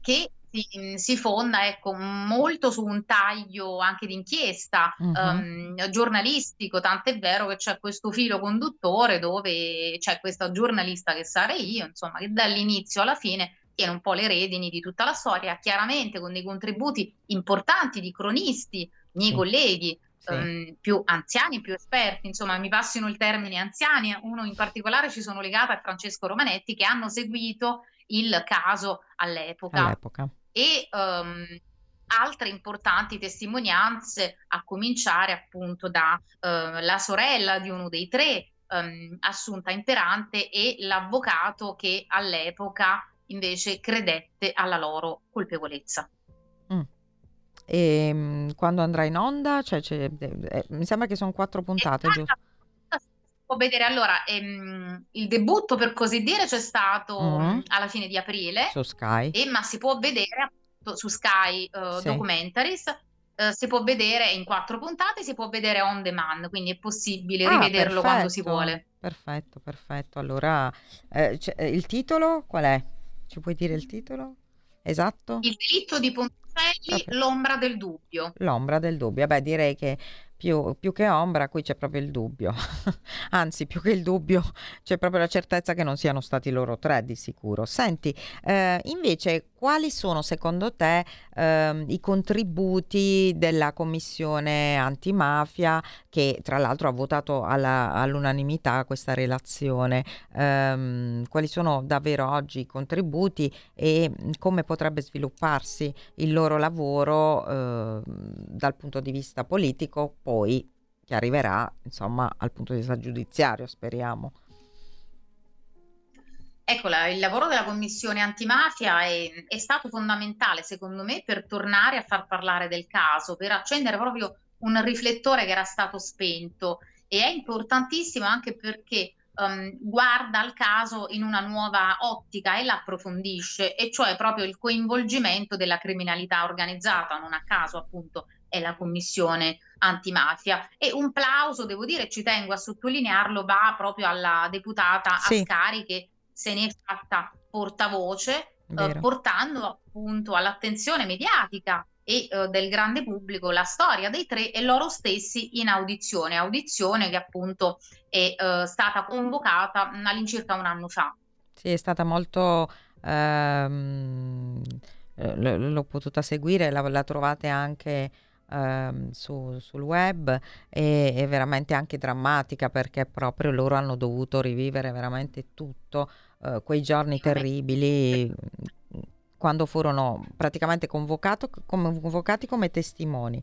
Che si, si, fonda ecco, molto su un taglio anche d'inchiesta uh-huh. um, giornalistico, tant'è vero che c'è questo filo conduttore dove c'è questa giornalista che sarei io, insomma, che dall'inizio alla fine tiene un po' le redini di tutta la storia, chiaramente con dei contributi importanti di cronisti, miei sì. colleghi, sì. Um, più anziani, più esperti, insomma mi passino il termine anziani, uno in particolare ci sono legata a Francesco Romanetti che hanno seguito il caso all'epoca. all'epoca e um, altre importanti testimonianze, a cominciare appunto dalla uh, sorella di uno dei tre, um, Assunta Imperante, e l'avvocato che all'epoca invece credette alla loro colpevolezza. E um, quando andrà in onda? Cioè, eh, mi sembra che sono quattro puntate, giusto? può vedere allora ehm, il debutto per così dire c'è stato mm. alla fine di aprile su Sky e, ma si può vedere appunto su Sky uh, sì. Documentaries uh, si può vedere in quattro puntate si può vedere on demand quindi è possibile ah, rivederlo perfetto, quando si vuole perfetto perfetto allora eh, il titolo qual è? ci puoi dire il titolo? esatto? il delitto di Ponticelli l'ombra del dubbio. L'ombra del dubbio. Beh direi che più, più, che ombra, qui c'è proprio il dubbio. Anzi, più che il dubbio, c'è proprio la certezza che non siano stati loro tre di sicuro. Senti, eh, invece, quali sono secondo te eh, i contributi della commissione antimafia che tra l'altro ha votato alla, all'unanimità questa relazione? Eh, quali sono davvero oggi i contributi e come potrebbe svilupparsi il loro lavoro ehm, dal punto di vista politico? Poi che arriverà insomma al punto di vista giudiziario, speriamo. Ecco, il lavoro della commissione antimafia è, è stato fondamentale, secondo me, per tornare a far parlare del caso, per accendere proprio un riflettore che era stato spento e è importantissimo anche perché um, guarda al caso in una nuova ottica e l'approfondisce, e cioè proprio il coinvolgimento della criminalità organizzata, non a caso appunto è la commissione antimafia. E un plauso, devo dire, ci tengo a sottolinearlo, va proprio alla deputata Sì. Ascari che se ne è fatta portavoce, eh, portando appunto all'attenzione mediatica e eh, del grande pubblico la storia dei tre e loro stessi in audizione, audizione che appunto è eh, stata convocata all'incirca un anno fa. Sì, è stata molto... ehm, eh, l- l'ho potuta seguire, la, la trovate anche ehm, su- sul web e è veramente anche drammatica perché proprio loro hanno dovuto rivivere veramente tutto, eh, quei giorni terribili mm, quando furono praticamente convocati come testimoni.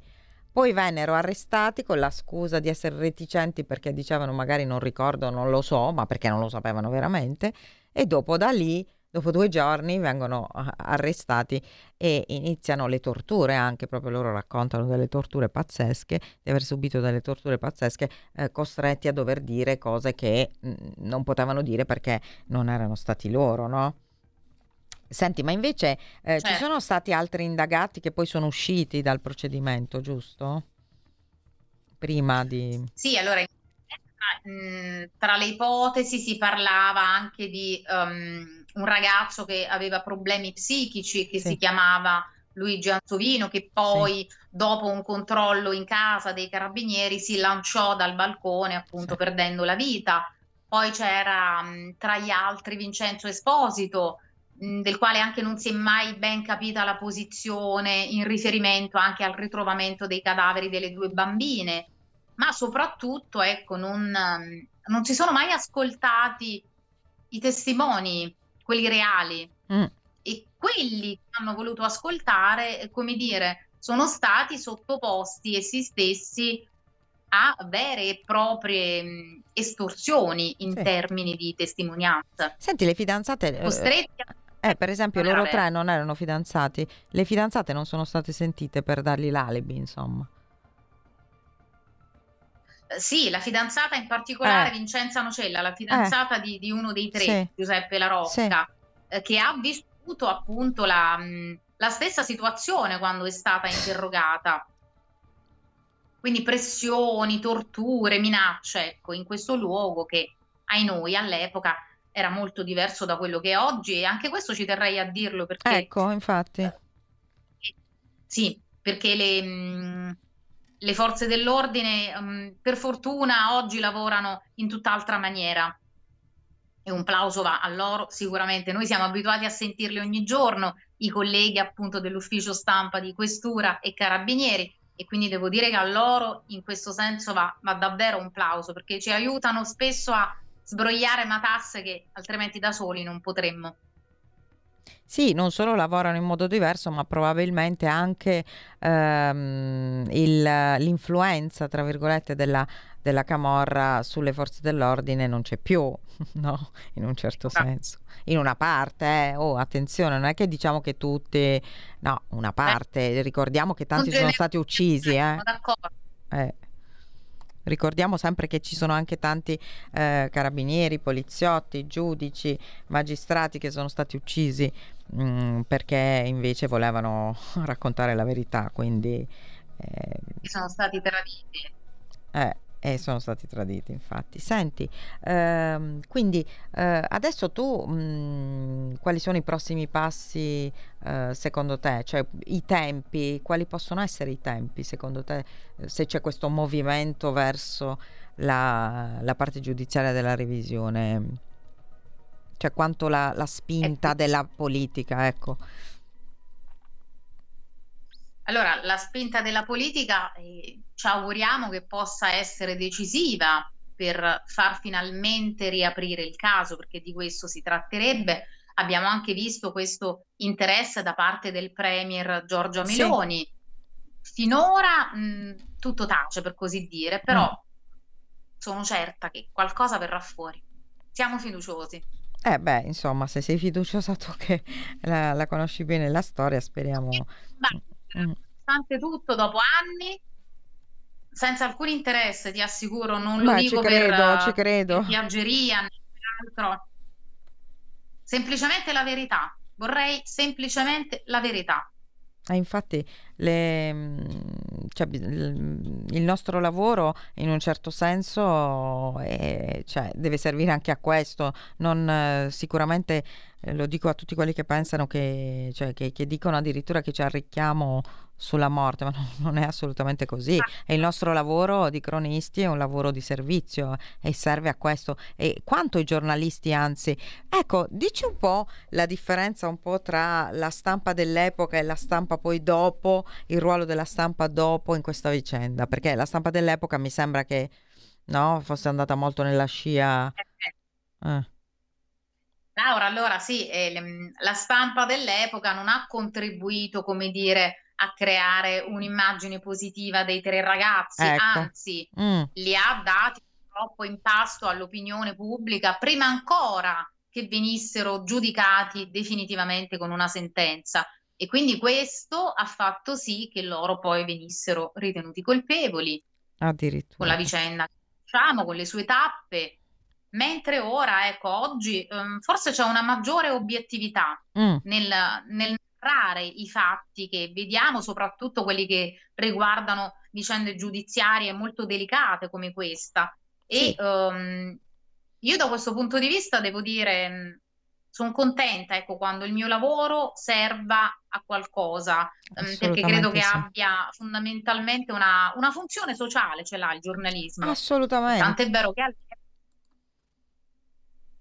Poi vennero arrestati con la scusa di essere reticenti perché dicevano magari non ricordo, non lo so, ma perché non lo sapevano veramente. E dopo da lì, dopo due giorni, vengono ah, arrestati e iniziano le torture anche, proprio loro raccontano delle torture pazzesche, di aver subito delle torture pazzesche, eh, costretti a dover dire cose che mm, non potevano dire perché non erano stati loro, no? Senti, ma invece eh, ci Certo. sono stati altri indagati che poi sono usciti dal procedimento, giusto? Prima di... Sì, allora mh, tra le ipotesi si parlava anche di um, un ragazzo che aveva problemi psichici che Sì. si chiamava Luigi Anzovino, che poi dopo un controllo in casa dei carabinieri si lanciò dal balcone, appunto Sì. perdendo la vita. Poi c'era mh, tra gli altri Vincenzo Esposito, mh, del quale anche non si è mai ben capita la posizione in riferimento anche al ritrovamento dei cadaveri delle due bambine ma soprattutto, ecco, non, ehm, non si sono mai ascoltati i testimoni, quelli reali, Mm, e quelli che hanno voluto ascoltare, eh, come dire, sono stati sottoposti essi stessi a vere e proprie mh, estorsioni in Sì. termini di testimonianza. Senti, le fidanzate... eh, Costretti a... eh, per esempio, loro tre non erano fidanzati. Le fidanzate non sono state sentite per dargli l'alibi, insomma. Eh, Sì, la fidanzata in particolare, Eh. Vincenza Nocella, la fidanzata di, di uno dei tre, Sì. Giuseppe La Rocca, eh, che ha vissuto appunto la, la stessa situazione quando è stata interrogata. Quindi pressioni, torture, minacce, ecco, in questo luogo che ai noi all'epoca era molto diverso da quello che è oggi e anche questo ci terrei a dirlo perché Ecco, infatti. sì, perché le, mh, le forze dell'ordine, mh, per fortuna, oggi lavorano in tutt'altra maniera. E un plauso va a loro sicuramente. Noi siamo abituati a sentirli ogni giorno, i colleghi appunto dell'ufficio stampa di Questura e Carabinieri, e quindi devo dire che a loro in questo senso va, va davvero un plauso, perché ci aiutano spesso a sbrogliare matasse che altrimenti da soli non potremmo. Sì, non solo lavorano in modo diverso, ma probabilmente anche ehm, il- l'influenza, tra virgolette, della, della camorra sulle forze dell'ordine non c'è più, no? In un certo Ah. senso. In una parte, eh. Oh, attenzione, non è che diciamo che tutti... No, una parte. Ricordiamo che tanti sono stati uccisi, eh. Sono d'accordo. Eh. Ricordiamo sempre che ci sono anche tanti eh, carabinieri, poliziotti, giudici, magistrati che sono stati uccisi mh, perché invece volevano raccontare la verità, quindi eh, sono stati traditi. eh, e sono stati traditi, infatti. Senti, ehm, quindi eh, adesso tu mh, quali sono i prossimi passi eh, secondo te? Cioè i tempi, quali possono essere i tempi secondo te eh, se c'è questo movimento verso la, la parte giudiziaria della revisione? Cioè quanto la, la spinta Ecco. della politica, ecco. Allora, la spinta della politica eh, ci auguriamo che possa essere decisiva per far finalmente riaprire il caso, perché di questo si tratterebbe. Abbiamo anche visto questo interesse da parte del Premier Giorgia Sì. Meloni. Finora mh, tutto tace, per così dire, però sono certa che qualcosa verrà fuori. Siamo fiduciosi. Eh beh, insomma, se sei fiduciosa tu che la, la conosci bene la storia, speriamo... Ma, mm. Nonostante tutto, dopo anni, senza alcun interesse, ti assicuro, non lo Beh, dico ci credo, per, ci credo. per piaggeria, né per altro. Semplicemente la verità. Vorrei semplicemente la verità. Eh, infatti le, mm, cioè, il il nostro lavoro in un certo senso è- cioè, deve servire anche a questo, non, eh, sicuramente eh, lo dico a tutti quelli che pensano che, cioè, che, che dicono addirittura che ci arricchiamo sulla morte, ma non, è assolutamente così. E il nostro lavoro di cronisti è un lavoro di servizio e serve a questo. E quanto i giornalisti, anzi, ecco, dici un po' la differenza un po' tra la stampa dell'epoca e la stampa poi dopo, il ruolo della stampa dopo in questa vicenda, perché la stampa dell'epoca mi sembra che no, fosse andata molto nella scia. eh. Laura, allora sì, eh, la stampa dell'epoca non ha contribuito, come dire, a creare un'immagine positiva dei tre ragazzi, Ecco. anzi, Mm, li ha dati troppo in pasto all'opinione pubblica prima ancora che venissero giudicati definitivamente con una sentenza. E quindi questo ha fatto sì che loro poi venissero ritenuti colpevoli con addirittura. la vicenda che conosciamo, con le sue tappe, mentre ora, ecco, oggi ehm, forse c'è una maggiore obiettività Mm, nel, nel narrare i fatti che vediamo, soprattutto quelli che riguardano vicende giudiziarie molto delicate come questa. E Sì. ehm, io da questo punto di vista devo dire, sono contenta, ecco, quando il mio lavoro serva a qualcosa, ehm, perché credo che sì. abbia fondamentalmente una, una funzione sociale, ce l'ha il giornalismo. Assolutamente. Tant'è vero che all'epoca,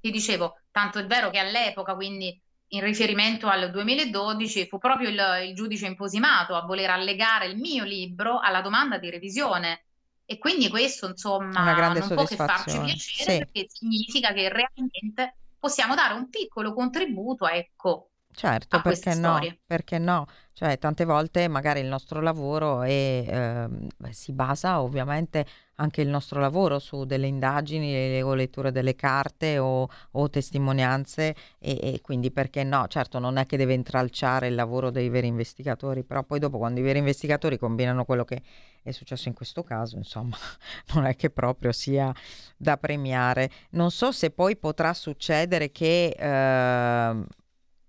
ti dicevo, tanto è vero che all'epoca, quindi in riferimento al 2012, fu proprio il, il giudice imposimato a voler allegare il mio libro alla domanda di revisione. E quindi questo, insomma, non può che farci piacere Sì. perché significa che realmente possiamo dare un piccolo contributo, ecco, Certo, perché no? Perché no? Cioè, tante volte magari il nostro lavoro è, beh, si basa ovviamente anche il nostro lavoro su delle indagini o letture delle carte o, o testimonianze e, e quindi perché no? Certo, non è che deve intralciare il lavoro dei veri investigatori, però poi dopo quando i veri investigatori combinano quello che è successo in questo caso, insomma, non è che proprio sia da premiare. Non so se poi potrà succedere che ehm,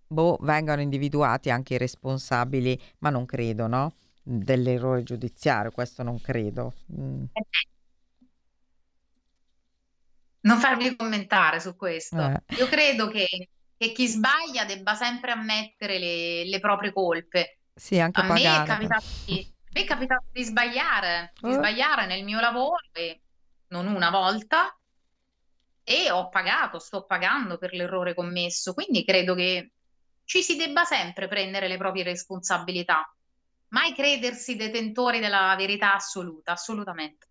boh, vengano individuati anche i responsabili, ma non credo, no? Dell'errore giudiziario, questo non credo. Mm, Non farmi commentare su questo. eh, Io credo che, che chi sbaglia debba sempre ammettere le, le proprie colpe. sì, anche A me è pagare. capitato di, è capitato di sbagliare, di Eh. sbagliare nel mio lavoro e non una volta e ho pagato, sto pagando per l'errore commesso. Quindi credo che ci si debba sempre prendere le proprie responsabilità, mai credersi detentori della verità assoluta, assolutamente.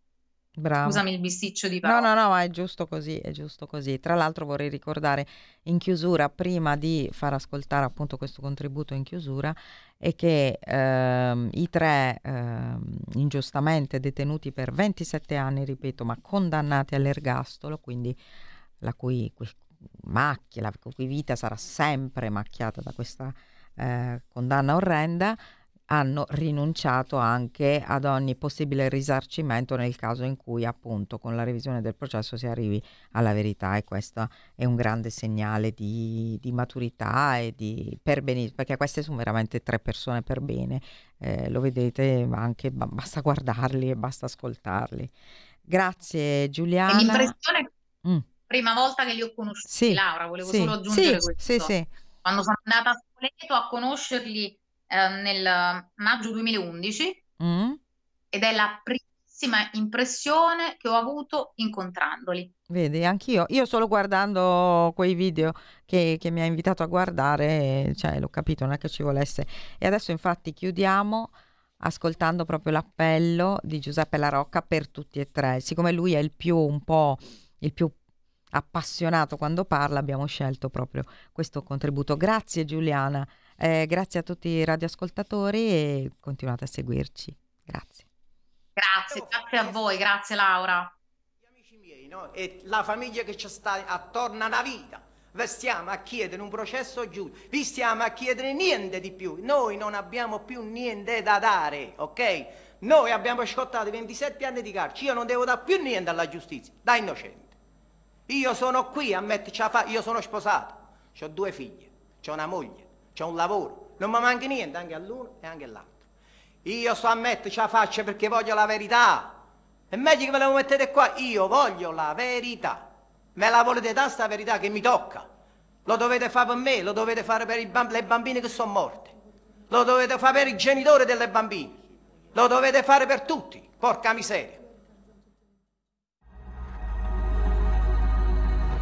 Bravo. Scusami il bisticcio di No, parola. no, no, ma è giusto così, è giusto così. Tra l'altro vorrei ricordare in chiusura, prima di far ascoltare appunto questo contributo in chiusura, è che ehm, i tre ehm, ingiustamente detenuti per 27 anni, ripeto, ma condannati all'ergastolo, quindi la cui macchia, la cui vita sarà sempre macchiata da questa eh, condanna orrenda, hanno rinunciato anche ad ogni possibile risarcimento nel caso in cui appunto con la revisione del processo si arrivi alla verità e questo è un grande segnale di, di maturità e di per bene, perché queste sono veramente tre persone per bene, Eh, lo vedete ma anche ba- basta guardarli e basta ascoltarli. Grazie Giuliana. Prima volta che li ho conosciuti, sì, Laura, volevo sì, solo aggiungere sì, questo. sì, Quando sono andata a Spoleto a conoscerli eh, nel maggio 2011 Mm, ed è la primissima impressione che ho avuto incontrandoli. Vedi, anch'io, io solo guardando quei video che, che mi ha invitato a guardare, cioè l'ho capito, non è che ci volesse. E adesso infatti chiudiamo ascoltando proprio l'appello di Giuseppe La Rocca per tutti e tre. Siccome lui è il più un po' il più appassionato quando parla, abbiamo scelto proprio questo contributo. Grazie Giuliana, eh, grazie a tutti i radioascoltatori e continuate a seguirci. Grazie. Grazie, grazie a voi, grazie Laura. Gli amici miei, no? E la famiglia che ci sta attorno alla vita. Vi stiamo a chiedere un processo giusto, vi stiamo a chiedere niente di più. Noi non abbiamo più niente da dare, ok? Noi abbiamo scottato 27 anni di carcere, io non devo dare più niente alla giustizia, da innocente. Io sono qui a metterci a fare, io sono sposato, ho due figlie, ho una moglie, ho un lavoro, non mi manca niente anche all'uno e anche all'altro. Io sto a metterci la faccia perché voglio la verità. È meglio che me la mettete qua. Io voglio la verità. Me la volete dare sta verità che mi tocca. Lo dovete fare per me, lo dovete fare per bamb- le bambine che sono morte. Lo dovete fare per i genitori delle bambine. Lo dovete fare per tutti. Porca miseria.